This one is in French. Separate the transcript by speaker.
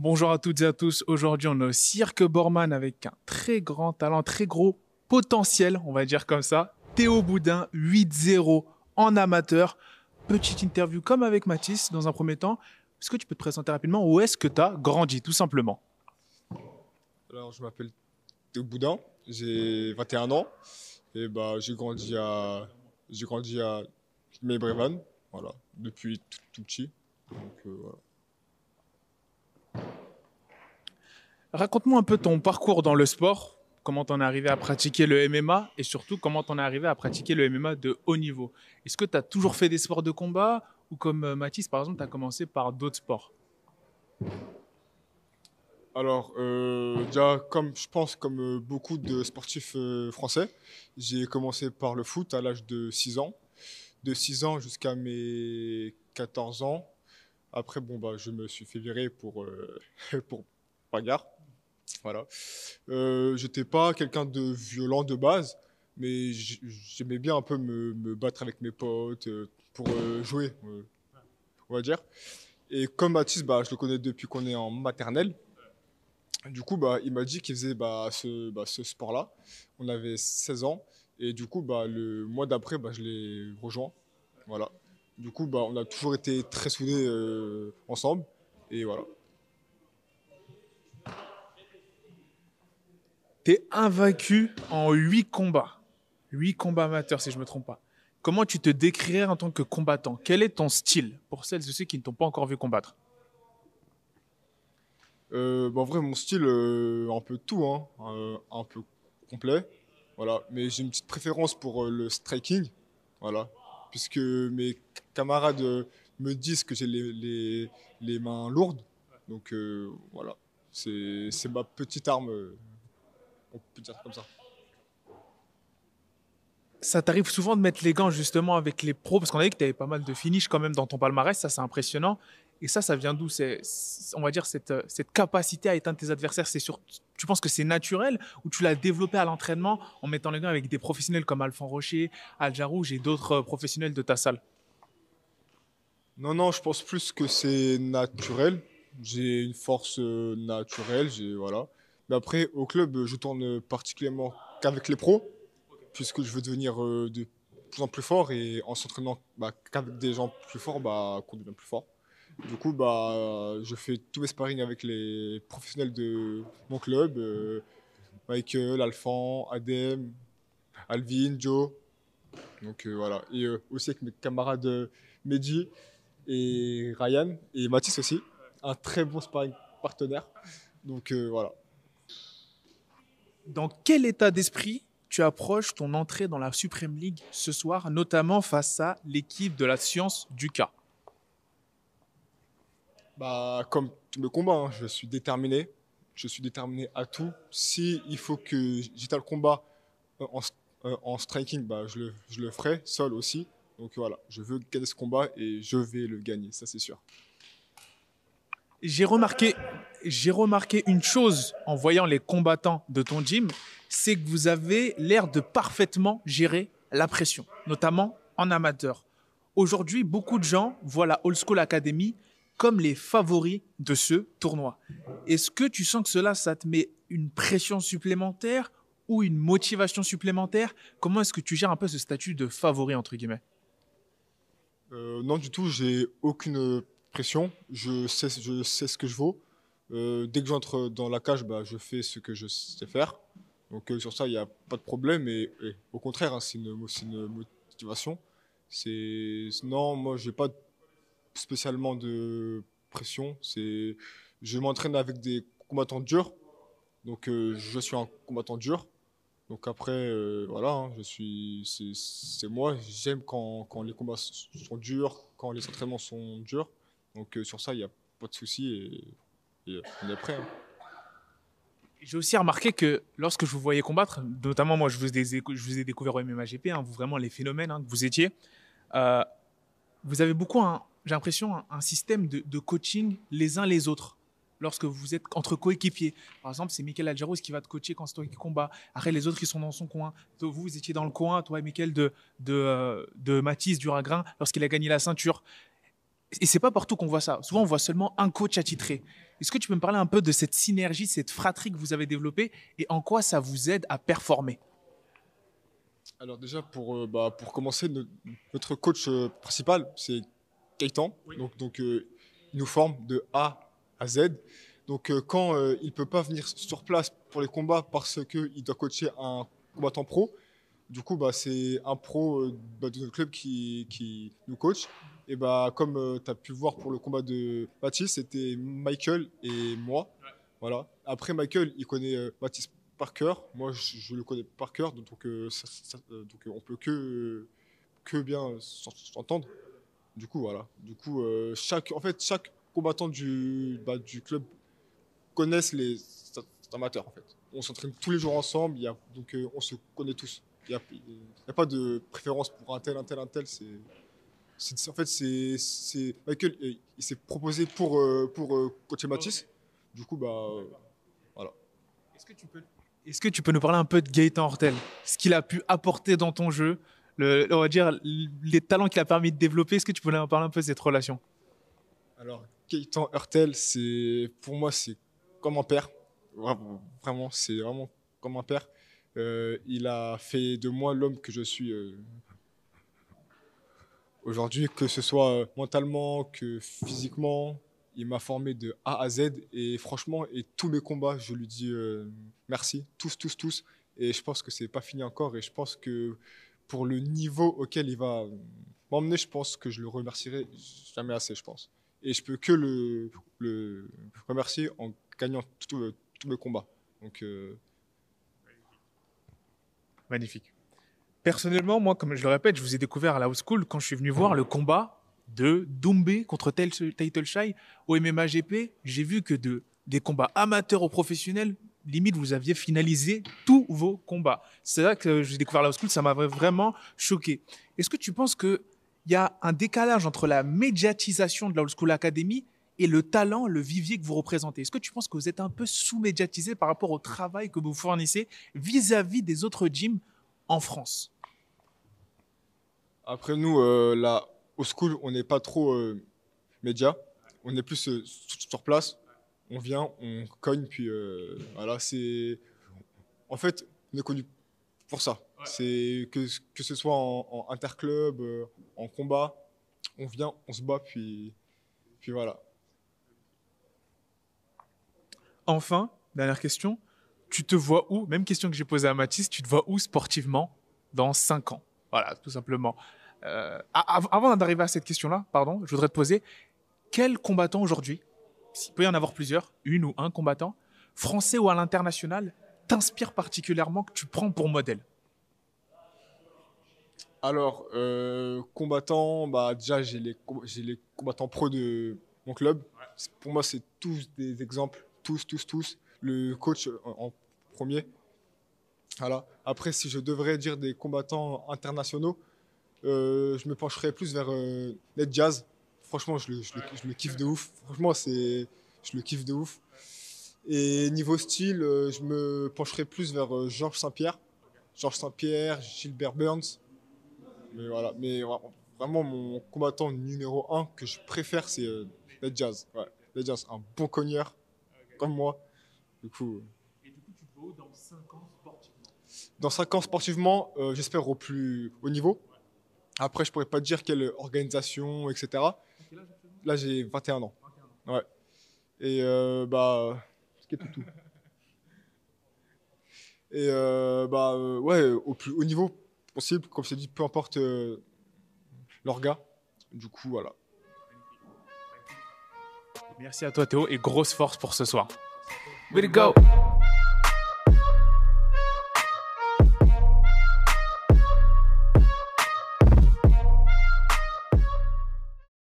Speaker 1: Bonjour à toutes et à tous. Aujourd'hui, on au Cirque Borman avec un très grand talent, très gros potentiel, on va dire comme ça. Théo Boudin, 8-0 en amateur. Petite interview comme avec Mathis dans un premier temps. Est-ce que tu peux te présenter rapidement? Où est-ce que tu as grandi, tout simplement?
Speaker 2: Alors, je m'appelle Théo Boudin, j'ai 21 ans et bah, j'ai grandi à, j'ai grandi à voilà, depuis tout, tout petit. Donc, euh, voilà.
Speaker 1: Raconte-moi un peu ton parcours dans le sport, comment t'en es arrivé à pratiquer le MMA et surtout comment t'en es arrivé à pratiquer le MMA de haut niveau. Est-ce que tu as toujours fait des sports de combat ou comme euh, Mathis par exemple, tu as commencé par d'autres sports?
Speaker 2: Alors, euh, déjà, comme je pense, comme euh, beaucoup de sportifs français, j'ai commencé par le foot à l'âge de 6 ans. De 6 ans jusqu'à mes 14 ans. Après, bon, bah, je me suis fait virer pour, euh, pour bagarre. Voilà. Euh, j'étais pas quelqu'un de violent de base, mais j'aimais bien un peu me, battre avec mes potes euh, pour euh, jouer, euh, on va dire. Et comme Mathis, bah, je le connais depuis qu'on est en maternelle. Du coup, bah, il m'a dit qu'il faisait bah, ce, bah, sport-là. On avait 16 ans. Et du coup, bah, le mois d'après, bah, je l'ai rejoint. Voilà. Du coup, bah, on a toujours été très soudés ensemble. Et voilà.
Speaker 1: T'es invaincu en 8 combats. 8 combats amateurs, si je me trompe pas. Comment tu te décrirais en tant que combattant? Quel est ton style? Pour celles et ceux qui ne t'ont pas encore vu combattre
Speaker 2: Euh, bah, en vrai, mon style, euh, un peu tout, hein, euh, un peu complet. Voilà. Mais j'ai une petite préférence pour euh, le striking. Voilà. Puisque mes camarades me disent que j'ai les, les, les mains lourdes. Donc voilà. C'est ma petite arme. On peut dire comme ça.
Speaker 1: Ça t'arrive souvent de mettre les gants justement avec les pros? Parce qu'on a vu que tu avais pas mal de finish quand même dans ton palmarès, ça c'est impressionnant. Et ça, ça vient d'où? On va dire, cette, cette capacité à éteindre tes adversaires. C'est sur, tu penses que c'est naturel? Ou tu l'as développé à l'entraînement en mettant les gants avec des professionnels comme Alphonse Rocher, Al Jarouj et d'autres euh, professionnels de ta salle?
Speaker 2: Non, non, je pense plus que c'est naturel. J'ai une force euh, naturelle, j'ai voilà. Mais après, au club, je tourne particulièrement qu'avec les pros, puisque je veux devenir euh, de plus en plus fort et en s'entraînant bah, qu'avec des gens plus forts, bah, qu'on devient plus fort. Du coup, bah, je fais tous mes sparring avec les professionnels de mon club, euh, Michael, Alphan, Adem, Alvin, Joe. Donc euh, voilà. Et euh, aussi avec mes camarades Mehdi et Ryan et Mathis aussi. Un très bon sparring partenaire. Donc voilà.
Speaker 1: Dans quel état d'esprit tu approches ton entrée dans la Supreme League ce soir, notamment face à l'équipe de la science du cas
Speaker 2: Bah, comme tous mes combats, hein, je suis déterminé. Je suis déterminé à tout. Si il faut que j'éteins le combat euh, en, euh, en striking, bah, je, le, je le ferai, seul aussi. Donc voilà, je veux gagner ce combat et je vais le gagner, ça c'est sûr.
Speaker 1: J'ai remarqué, j'ai remarqué une chose en voyant les combattants de ton gym, c'est que vous avez l'air de parfaitement gérer la pression, notamment en amateur. Aujourd'hui, beaucoup de gens voient la Old School Academy comme les favoris de ce tournoi. Est-ce que tu sens que cela, ça te met une pression supplémentaire ou une motivation supplémentaire? Comment est-ce que tu gères un peu ce statut de favori, entre guillemets?
Speaker 2: Euh, non, du tout, j'ai aucune pression. Je sais, je sais ce que je vaux. Euh, dès que j'entre dans la cage, bah, je fais ce que je sais faire. Donc euh, sur ça, il n'y a pas de problème. Et, au contraire, hein, c'est une, une motivation. Non, moi, j'ai pas spécialement de pression. Je m'entraîne avec des combattants durs. Donc euh, je suis un combattant dur. Donc après, voilà, hein, c'est, moi. J'aime quand, quand les combats sont durs, quand les entraînements sont durs. Donc euh, sur ça, il n'y a pas de souci et, on est prêt. hein.
Speaker 1: J'ai aussi remarqué que lorsque je vous voyais combattre, notamment moi je vous ai, découvert au MMA GP, hein, vous vraiment les phénomènes hein, que vous étiez, euh, vous avez beaucoup, j'ai l'impression, un, système de, coaching les uns les autres. Lorsque vous êtes entre coéquipiers. Par exemple, c'est Michael Aljarouz qui va te coacher quand c'est toi qui combat. Après, les autres, ils sont dans son coin. Vous, vous étiez dans le coin, toi et Michael de, de, euh, de Mathis Duragrin lorsqu'il a gagné la ceinture. Et c'est pas partout qu'on voit ça. Souvent, on voit seulement un coach attitré. Est-ce que tu peux me parler un peu de cette synergie, cette fratrie que vous avez développée et en quoi ça vous aide à performer?
Speaker 2: Alors déjà, pour, euh, bah, pour commencer, notre coach euh, principal, c'est Kaitan. Donc, donc il nous forme de A à Z. Donc quand il ne peut pas venir sur place pour les combats parce qu'il doit coacher un combattant pro, du coup, bah, c'est un pro bah, de notre club qui, qui nous coach. Et bah, comme euh, tu as pu voir pour le combat de Baptiste, c'était Michael et moi. Voilà. Après, Michael, il connaît euh, Baptiste par cœur. Moi, je, le connais par cœur. Donc, euh, donc on peut que, que bien s'entendre. Du coup, voilà. Du coup, chaque, en fait, chaque combattant du, bah, du club connaissent les amateurs. En fait. On s'entraîne tous les jours ensemble. Y a, donc, on se connaît tous. Il n'y a, a, pas de préférence pour un tel, un tel, un tel. C'est en fait, c'est Michael, il s'est proposé pour, euh, pour euh, coacher Matisse. Du coup, bah, voilà.
Speaker 1: Est-ce que, tu peux, est que tu peux nous parler un peu de Gaëtan Hortel? Ce qu'il a pu apporter dans ton jeu, le, on va dire les talents qu'il a permis de développer. Est-ce que tu peux nous parler un peu de cette relation?
Speaker 2: Alors, Gaëtan Hurtel, pour moi, c'est comme un père. Vraiment, c'est vraiment comme un père. Euh, il a fait de moi l'homme que je suis Aujourd'hui, que ce soit euh, mentalement que physiquement, il m'a formé de A à Z. Et franchement, et tous mes combats, je lui dis euh, merci, tous, tous, tous. Et je pense que c'est pas fini encore. Et je pense que pour le niveau auquel il va m'emmener, je pense que je le remercierai jamais assez, je pense. Et je peux que le, le remercier en gagnant tous mes combats. Donc, euh,
Speaker 1: Magnifique. Personnellement, moi, comme je le répète, je vous ai découvert à la School quand je suis venu voir le combat de Doumbé contre Title Shy au MMA GP. J'ai vu que de, des combats amateurs aux professionnels, limite, vous aviez finalisé tous vos combats. C'est là que j'ai découvert la House School, ça m'a vraiment choqué. Est-ce que tu penses qu'il y a un décalage entre la médiatisation de la School Academy et le talent, le vivier que vous représentez? Est-ce que tu penses que vous êtes un peu sous-médiatisé par rapport au travail que vous fournissez vis-à-vis -vis des autres gyms en France?
Speaker 2: Après, nous, euh, là, au school, on n'est pas trop euh, média. On est plus euh, sur place. On vient, on cogne, puis voilà, c'est. En fait, on est connu pour ça. C'est que, que ce soit en, interclub, en combat, on vient, on se bat, puis, puis voilà.
Speaker 1: Enfin, dernière question. Tu te vois où Même question que j'ai posée à Mathis, tu te vois où sportivement dans 5 ans? Voilà, tout simplement. Euh, avant d'arriver à cette question-là, pardon, je voudrais te poser quel combattant aujourd'hui, s'il peut y en avoir plusieurs, une ou un combattant, français ou à l'international, t'inspire particulièrement que tu prends pour modèle?
Speaker 2: Alors, euh, combattant, bah, déjà, j'ai les, les combattants pro de mon club. Pour moi, c'est tous des exemples, tous, tous, tous. Le coach en premier, voilà. Après, si je devrais dire des combattants internationaux, euh, je me pencherais plus vers euh, Ned Jazz. Franchement, je le, kiffe de ouf. Franchement, c'est, je le kiffe de ouf. Et niveau style, euh, je me pencherais plus vers Georges Saint-Pierre. Georges Saint-Pierre, Gilbert Burns. Mais voilà. Mais vraiment, mon combattant numéro un que je préfère, c'est Ned Jazz. Ouais. Ned Jazz, un bon cogneur, comme moi. Du coup.
Speaker 1: Et du coup, tu te vois dans 5 ans?
Speaker 2: Dans 5 ans sportivement, euh, j'espère au plus haut niveau. Après, je pourrais pas dire quelle organisation, etc. Là, j'ai 21 ans. Ouais. Et euh, bah, ce tout, tout. Et euh, bah, ouais, au plus haut niveau possible, comme c'est dit, peu importe l'orga. Du coup, voilà.
Speaker 1: Merci à toi Théo et grosse force pour ce soir. Way to go!